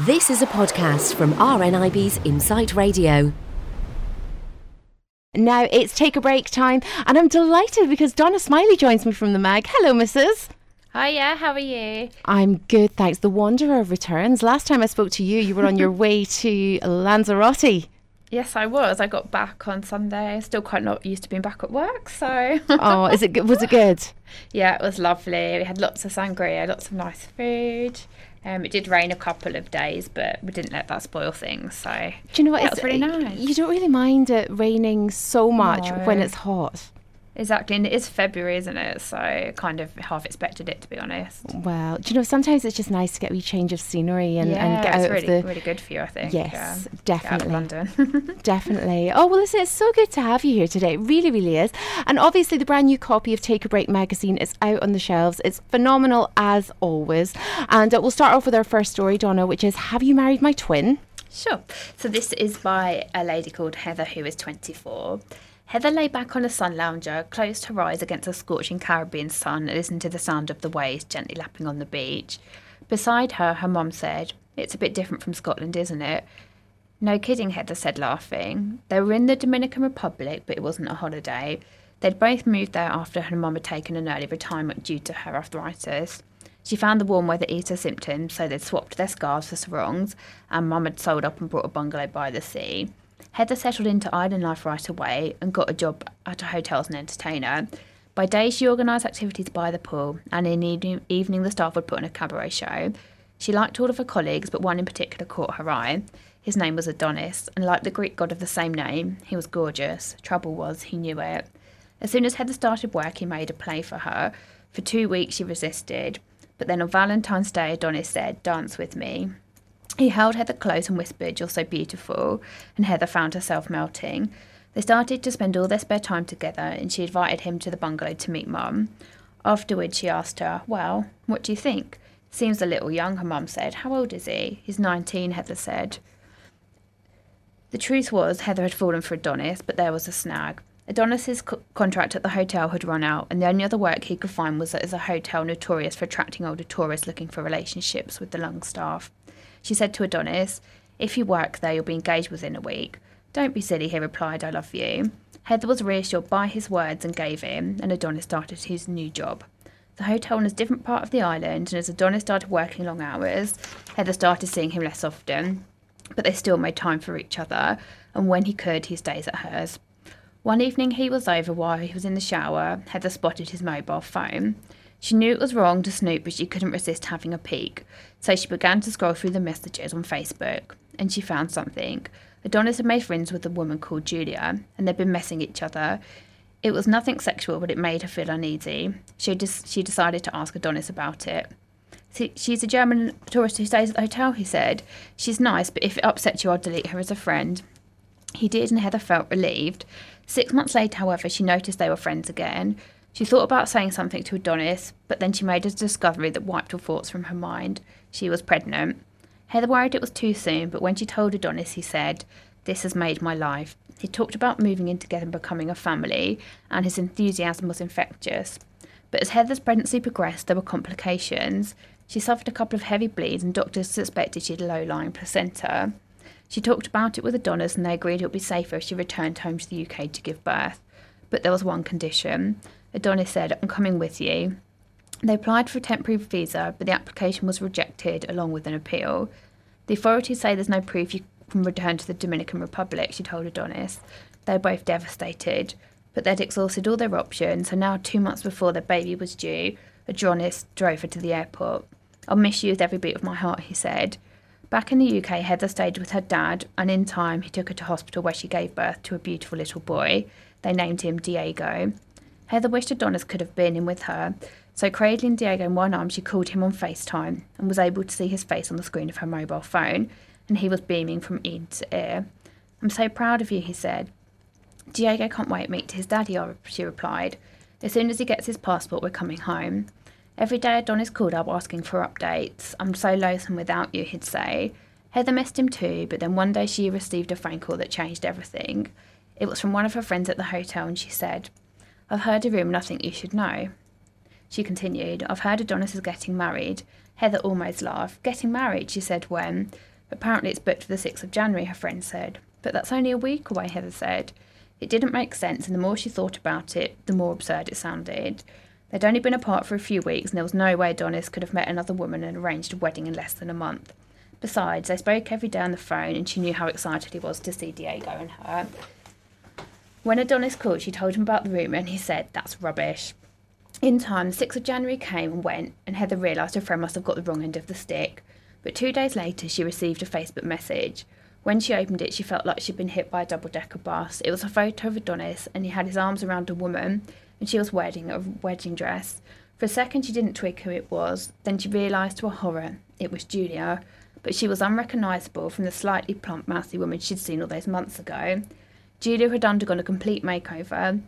This is a podcast from RNIB's Insight Radio. Now it's take a break time, and I'm delighted because Donna Smiley joins me from the mag. Hello, Mrs. Hiya, how are you? I'm good, thanks. The Wanderer returns. Last time I spoke to you, you were on your way to Lanzarote. Yes, I was. I got back on Sunday. Still quite not used to being back at work, so. oh, is it good? Was it good? Yeah, it was lovely. We had lots of sangria, lots of nice food. Um, it did rain a couple of days, but we didn't let that spoil things. So do you know what? Yeah, it's really nice. You don't really mind it raining so much no. when it's hot. Exactly, and it is February, isn't it? So I kind of half expected it to be honest. Well, do you know sometimes it's just nice to get a wee change of scenery and, yeah, and get out really, of the really good for you, I think. Yes, definitely, London. definitely. Oh well, listen, it's so good to have you here today. It really, really is. And obviously, the brand new copy of Take a Break magazine is out on the shelves. It's phenomenal as always. And uh, we'll start off with our first story, Donna, which is Have you married my twin? Sure. So this is by a lady called Heather, who is 24. Heather lay back on a sun lounger, closed her eyes against the scorching Caribbean sun, and listened to the sound of the waves gently lapping on the beach. Beside her, her mum said, It's a bit different from Scotland, isn't it? No kidding, Heather said, laughing. They were in the Dominican Republic, but it wasn't a holiday. They'd both moved there after her mum had taken an early retirement due to her arthritis. She found the warm weather eased her symptoms, so they'd swapped their scarves for sarongs, and mum had sold up and brought a bungalow by the sea. Heather settled into island life right away and got a job at a hotel as an entertainer. By day, she organised activities by the pool, and in the evening, the staff would put on a cabaret show. She liked all of her colleagues, but one in particular caught her eye. His name was Adonis, and like the Greek god of the same name, he was gorgeous. Trouble was, he knew it. As soon as Heather started work, he made a play for her. For two weeks, she resisted, but then on Valentine's Day, Adonis said, Dance with me. He held Heather close and whispered, You're so beautiful, and Heather found herself melting. They started to spend all their spare time together, and she invited him to the bungalow to meet Mum. Afterwards, she asked her, Well, what do you think? Seems a little young, her mum said. How old is he? He's 19, Heather said. The truth was, Heather had fallen for Adonis, but there was a snag. Adonis's co- contract at the hotel had run out, and the only other work he could find was as a hotel notorious for attracting older tourists looking for relationships with the lung staff. She said to Adonis, If you work there, you'll be engaged within a week. Don't be silly, he replied, I love you. Heather was reassured by his words and gave in, and Adonis started his new job. The hotel was a different part of the island, and as Adonis started working long hours, Heather started seeing him less often. But they still made time for each other, and when he could, he stays at hers. One evening he was over while he was in the shower, Heather spotted his mobile phone. She knew it was wrong to snoop, but she couldn't resist having a peek. So she began to scroll through the messages on Facebook, and she found something. Adonis had made friends with a woman called Julia, and they'd been messing each other. It was nothing sexual, but it made her feel uneasy. She, des- she decided to ask Adonis about it. She's a German tourist who stays at the hotel, he said. She's nice, but if it upsets you, I'll delete her as a friend. He did, and Heather felt relieved. Six months later, however, she noticed they were friends again. She thought about saying something to Adonis, but then she made a discovery that wiped all thoughts from her mind. She was pregnant. Heather worried it was too soon, but when she told Adonis, he said, This has made my life. He talked about moving in together and becoming a family, and his enthusiasm was infectious. But as Heather's pregnancy progressed, there were complications. She suffered a couple of heavy bleeds, and doctors suspected she had a low lying placenta. She talked about it with Adonis, and they agreed it would be safer if she returned home to the UK to give birth. But there was one condition Adonis said, I'm coming with you. They applied for a temporary visa, but the application was rejected along with an appeal. The authorities say there's no proof you can return to the Dominican Republic, she told Adonis. They're both devastated, but they'd exhausted all their options, and now, two months before their baby was due, Adonis drove her to the airport. I'll miss you with every beat of my heart, he said. Back in the UK, Heather stayed with her dad, and in time, he took her to hospital where she gave birth to a beautiful little boy. They named him Diego. Heather wished Adonis could have been in with her, so cradling Diego in one arm, she called him on FaceTime and was able to see his face on the screen of her mobile phone, and he was beaming from ear to ear. I'm so proud of you, he said. Diego can't wait to meet his daddy, she replied. As soon as he gets his passport, we're coming home. Every day Adonis called up asking for updates. I'm so lonesome without you, he'd say. Heather missed him too, but then one day she received a phone call that changed everything. It was from one of her friends at the hotel, and she said, I've heard a rumour nothing you should know. She continued, I've heard Adonis is getting married. Heather almost laughed. Getting married, she said, when? Apparently it's booked for the 6th of January, her friend said. But that's only a week away, Heather said. It didn't make sense, and the more she thought about it, the more absurd it sounded. They'd only been apart for a few weeks, and there was no way Adonis could have met another woman and arranged a wedding in less than a month. Besides, they spoke every day on the phone, and she knew how excited he was to see Diego and her. When Adonis called, she told him about the rumour, and he said, That's rubbish. In time, the 6th of January came and went, and Heather realised her friend must have got the wrong end of the stick. But two days later, she received a Facebook message. When she opened it, she felt like she'd been hit by a double decker bus. It was a photo of Adonis, and he had his arms around a woman, and she was wearing a wedding dress. For a second, she didn't twig who it was. Then she realised to her horror it was Julia, but she was unrecognisable from the slightly plump, mousy woman she'd seen all those months ago. Julia had undergone a complete makeover.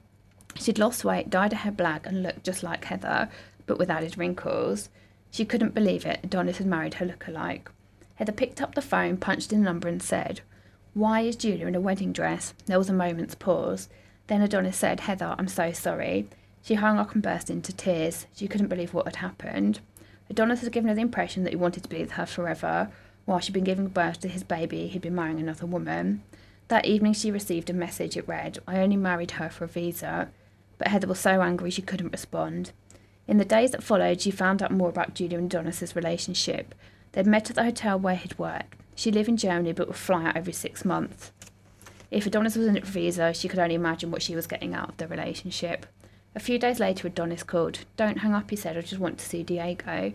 She'd lost weight, dyed her hair black, and looked just like Heather, but with added wrinkles. She couldn't believe it. Adonis had married her look-alike. Heather picked up the phone, punched in the number, and said, Why is Julia in a wedding dress? There was a moment's pause. Then Adonis said, Heather, I'm so sorry. She hung up and burst into tears. She couldn't believe what had happened. Adonis had given her the impression that he wanted to be with her forever. While she'd been giving birth to his baby, he'd been marrying another woman. That evening she received a message. It read, I only married her for a visa. But Heather was so angry she couldn't respond. In the days that followed, she found out more about Julia and Adonis's relationship. They'd met at the hotel where he'd worked. She lived in Germany but would fly out every six months. If Adonis was in it visa, she could only imagine what she was getting out of the relationship. A few days later, Adonis called. Don't hang up, he said. I just want to see Diego.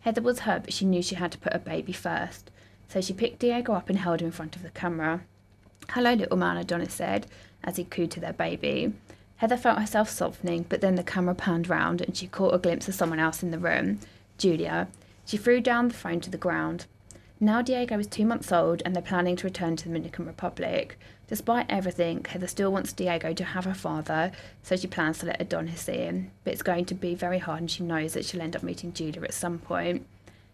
Heather was hurt, but she knew she had to put her baby first. So she picked Diego up and held him in front of the camera. Hello, little man, Adonis said as he cooed to their baby. Heather felt herself softening, but then the camera panned round and she caught a glimpse of someone else in the room Julia. She threw down the phone to the ground. Now Diego is two months old and they're planning to return to the Dominican Republic. Despite everything, Heather still wants Diego to have her father, so she plans to let Adonis see him. But it's going to be very hard and she knows that she'll end up meeting Julia at some point.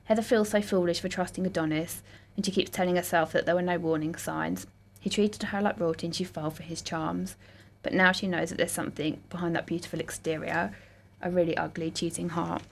Heather feels so foolish for trusting Adonis, and she keeps telling herself that there were no warning signs. He treated her like royalty and she fell for his charms. But now she knows that there's something behind that beautiful exterior, a really ugly, cheating heart.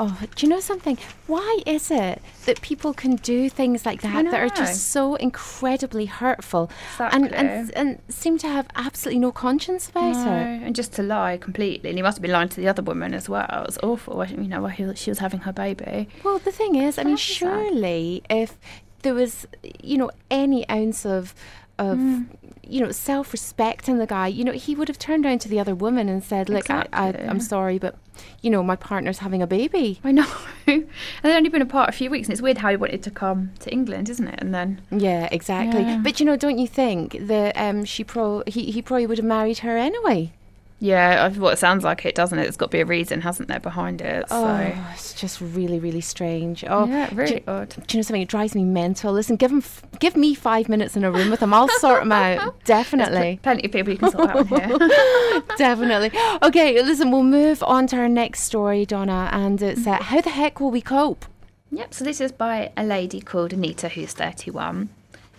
Oh, do you know something? Why is it that people can do things like that that are just so incredibly hurtful and, and eh? and seem to have absolutely no conscience about No, it? and just to lie completely. And he must have been lying to the other woman as well. It's awful. You know, while he, she was having her baby. Well, the thing is, I mean, surely if there was, you know, any ounce of of Mm. you know self-respect in the guy, you know, he would have turned around to the other woman and said, "Look, I, I, Exactly. I'm sorry, but you know, my partner's having a baby." I know. and they'd only been apart a few weeks, and it's weird how he wanted to come to England, isn't it? And then Yeah, exactly. Yeah. But you know, don't you think that um, she pro he, he probably would have married her anyway? Yeah, I- what it sounds like it, doesn't it? It's got to be a reason, hasn't there, behind it? So Oh, it's just really, really strange. Oh, yeah, do- really odd. Do you know something? It drives me mental. Listen, give f- give me five minutes in a room with him. I'll sort him out. Definitely, Plenty of people you can sort out here. definitely. Okay, listen. We'll move on to our next story, Donna, and it's uh, how the heck will we cope? Yep, so this is by a lady called Anita, who's 31.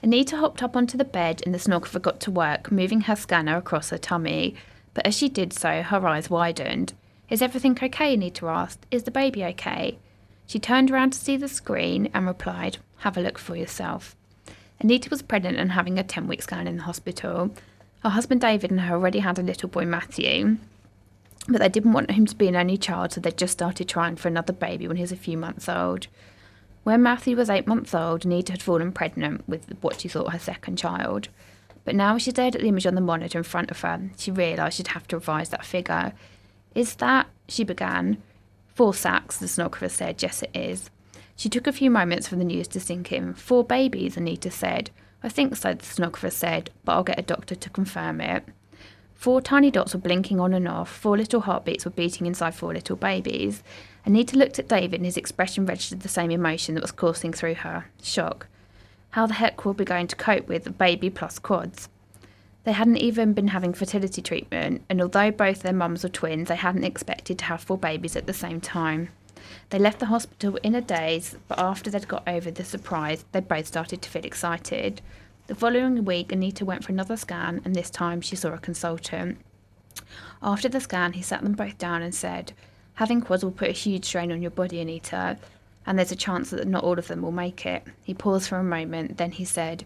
Anita hopped up onto the bed and the sonographer got to work, moving her scanner across her tummy. But as she did so, her eyes widened. Is everything okay? Anita asked. Is the baby okay? She turned around to see the screen and replied, Have a look for yourself. Anita was pregnant and having a 10 week scan in the hospital. Her husband David and her already had a little boy, Matthew but they didn't want him to be an only child, so they just started trying for another baby when he was a few months old. When Matthew was eight months old, Anita had fallen pregnant with what she thought her second child. But now she stared at the image on the monitor in front of her, she realised she'd have to revise that figure. Is that, she began. Four sacs, the sonographer said. Yes, it is. She took a few moments for the news to sink in. Four babies, Anita said. I think so, the sonographer said, but I'll get a doctor to confirm it. Four tiny dots were blinking on and off. Four little heartbeats were beating inside four little babies. Anita looked at David and his expression registered the same emotion that was coursing through her shock. How the heck were we going to cope with a baby plus quads? They hadn't even been having fertility treatment, and although both their mums were twins, they hadn't expected to have four babies at the same time. They left the hospital in a daze, but after they'd got over the surprise, they both started to feel excited. The following week, Anita went for another scan, and this time she saw a consultant. After the scan, he sat them both down and said, Having quads will put a huge strain on your body, Anita, and there's a chance that not all of them will make it. He paused for a moment, then he said,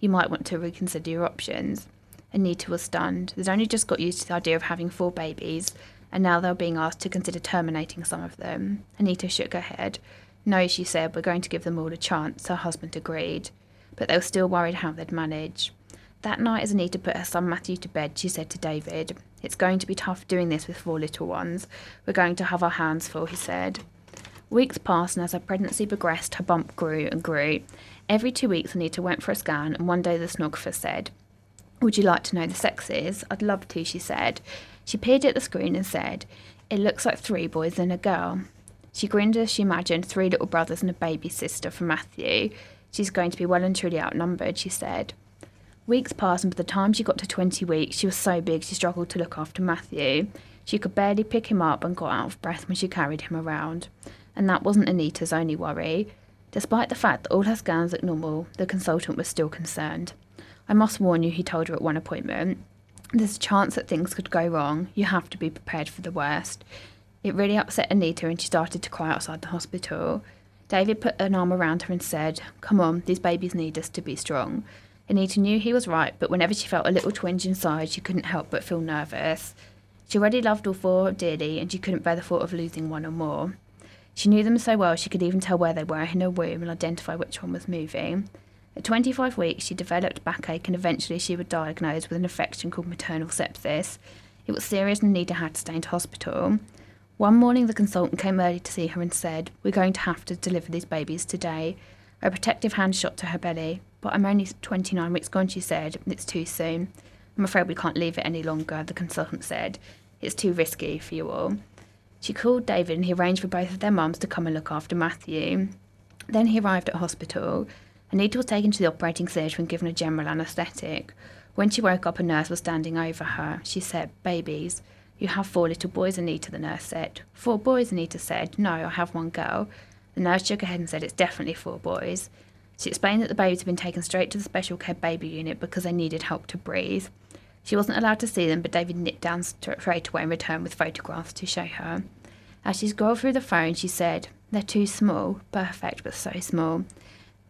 You might want to reconsider your options. Anita was stunned. They'd only just got used to the idea of having four babies, and now they were being asked to consider terminating some of them. Anita shook her head. No, she said, we're going to give them all a chance. Her husband agreed. But they were still worried how they'd manage. That night, as Anita put her son Matthew to bed, she said to David, It's going to be tough doing this with four little ones. We're going to have our hands full, he said. Weeks passed, and as her pregnancy progressed, her bump grew and grew. Every two weeks, Anita went for a scan, and one day the sonographer said, Would you like to know the sexes? I'd love to, she said. She peered at the screen and said, It looks like three boys and a girl. She grinned as she imagined three little brothers and a baby sister for Matthew. She's going to be well and truly outnumbered, she said. Weeks passed, and by the time she got to 20 weeks, she was so big she struggled to look after Matthew. She could barely pick him up and got out of breath when she carried him around. And that wasn't Anita's only worry. Despite the fact that all her scans looked normal, the consultant was still concerned. I must warn you, he told her at one appointment. There's a chance that things could go wrong. You have to be prepared for the worst. It really upset Anita and she started to cry outside the hospital. David put an arm around her and said, Come on, these babies need us to be strong. Anita knew he was right, but whenever she felt a little twinge inside, she couldn't help but feel nervous. She already loved all four dearly, and she couldn't bear the thought of losing one or more. She knew them so well she could even tell where they were in her womb and identify which one was moving. At 25 weeks, she developed backache and eventually she was diagnosed with an infection called maternal sepsis. It was serious and Anita had to stay in hospital. One morning, the consultant came early to see her and said, We're going to have to deliver these babies today. A protective hand shot to her belly. But I'm only 29 weeks gone, she said. It's too soon. I'm afraid we can't leave it any longer, the consultant said. It's too risky for you all. She called David and he arranged for both of their mums to come and look after Matthew. Then he arrived at hospital. Anita was taken to the operating theatre and given a general anaesthetic. When she woke up, a nurse was standing over her. She said, Babies. You have four little boys, Anita, the nurse said. Four boys, Anita said. No, I have one girl. The nurse shook her head and said, It's definitely four boys. She explained that the babies had been taken straight to the special care baby unit because they needed help to breathe. She wasn't allowed to see them, but David nipped down straight away and returned with photographs to show her. As she scrolled through the phone, she said, They're too small. Perfect, but so small.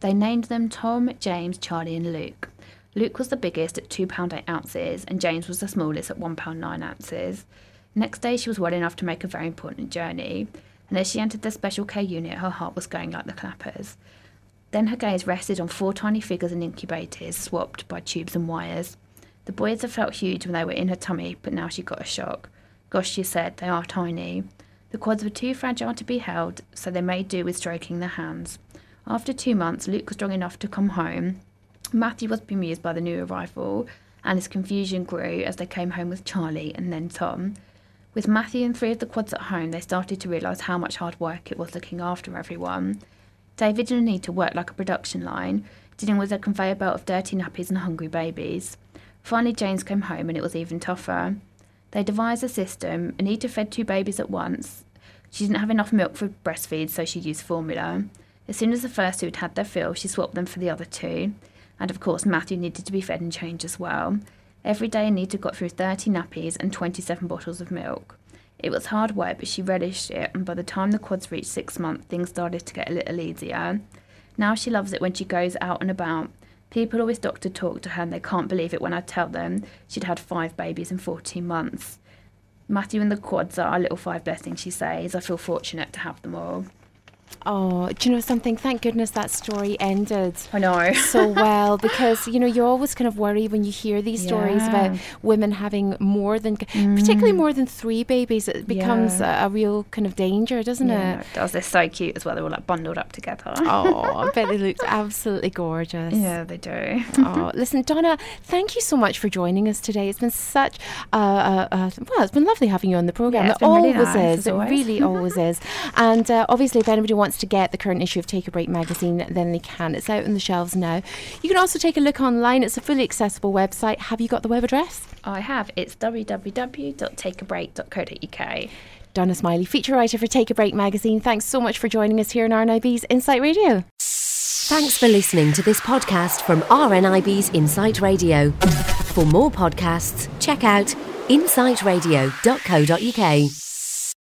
They named them Tom, James, Charlie, and Luke. Luke was the biggest at £2 8 ounces, and James was the smallest at £1 9 ounces. Next day, she was well enough to make a very important journey, and as she entered the special care unit, her heart was going like the clappers. Then her gaze rested on four tiny figures in incubators, swapped by tubes and wires. The boys had felt huge when they were in her tummy, but now she got a shock. Gosh, she said, they are tiny. The quads were too fragile to be held, so they made do with stroking their hands. After two months, Luke was strong enough to come home, Matthew was bemused by the new arrival, and his confusion grew as they came home with Charlie and then Tom. With Matthew and three of the quads at home, they started to realise how much hard work it was looking after everyone. David and Anita worked like a production line, dealing with a conveyor belt of dirty nappies and hungry babies. Finally, James came home and it was even tougher. They devised a system. Anita fed two babies at once. She didn't have enough milk for breastfeed, so she used formula. As soon as the first two had had their fill, she swapped them for the other two. And of course, Matthew needed to be fed and changed as well. Every day, Anita got through 30 nappies and 27 bottles of milk. It was hard work, but she relished it, and by the time the quads reached six months, things started to get a little easier. Now she loves it when she goes out and about. People always doctor talk to her, and they can't believe it when I tell them she'd had five babies in 14 months. Matthew and the quads are our little five blessings, she says. I feel fortunate to have them all. Oh, do you know something? Thank goodness that story ended. I know. so well because, you know, you always kind of worry when you hear these stories about women having more than, particularly more than three babies. It becomes Yeah. a, a real kind of danger, doesn't Yeah, it? it does. They're so cute as well. They're all like bundled up together. Oh, I bet they look absolutely gorgeous. Yeah, they do. oh, listen, Donna, thank you so much for joining us today. It's been such, uh, uh, uh, well, it's been lovely having you on the program. Yeah, it's it been really always nice, is. as It really always is. And uh, obviously, if anybody wants to get the current issue of Take a Break magazine, then they can. It's out on the shelves now. You can also take a look online. It's a fully accessible website. Have you got the web address? I have. It's www.takeabreak.co.uk. Donna Smiley, feature writer for Take a Break magazine. Thanks so much for joining us here on RNIB's Insight Radio. Thanks for listening to this podcast from RNIB's Insight Radio. For more podcasts, check out insightradio.co.uk.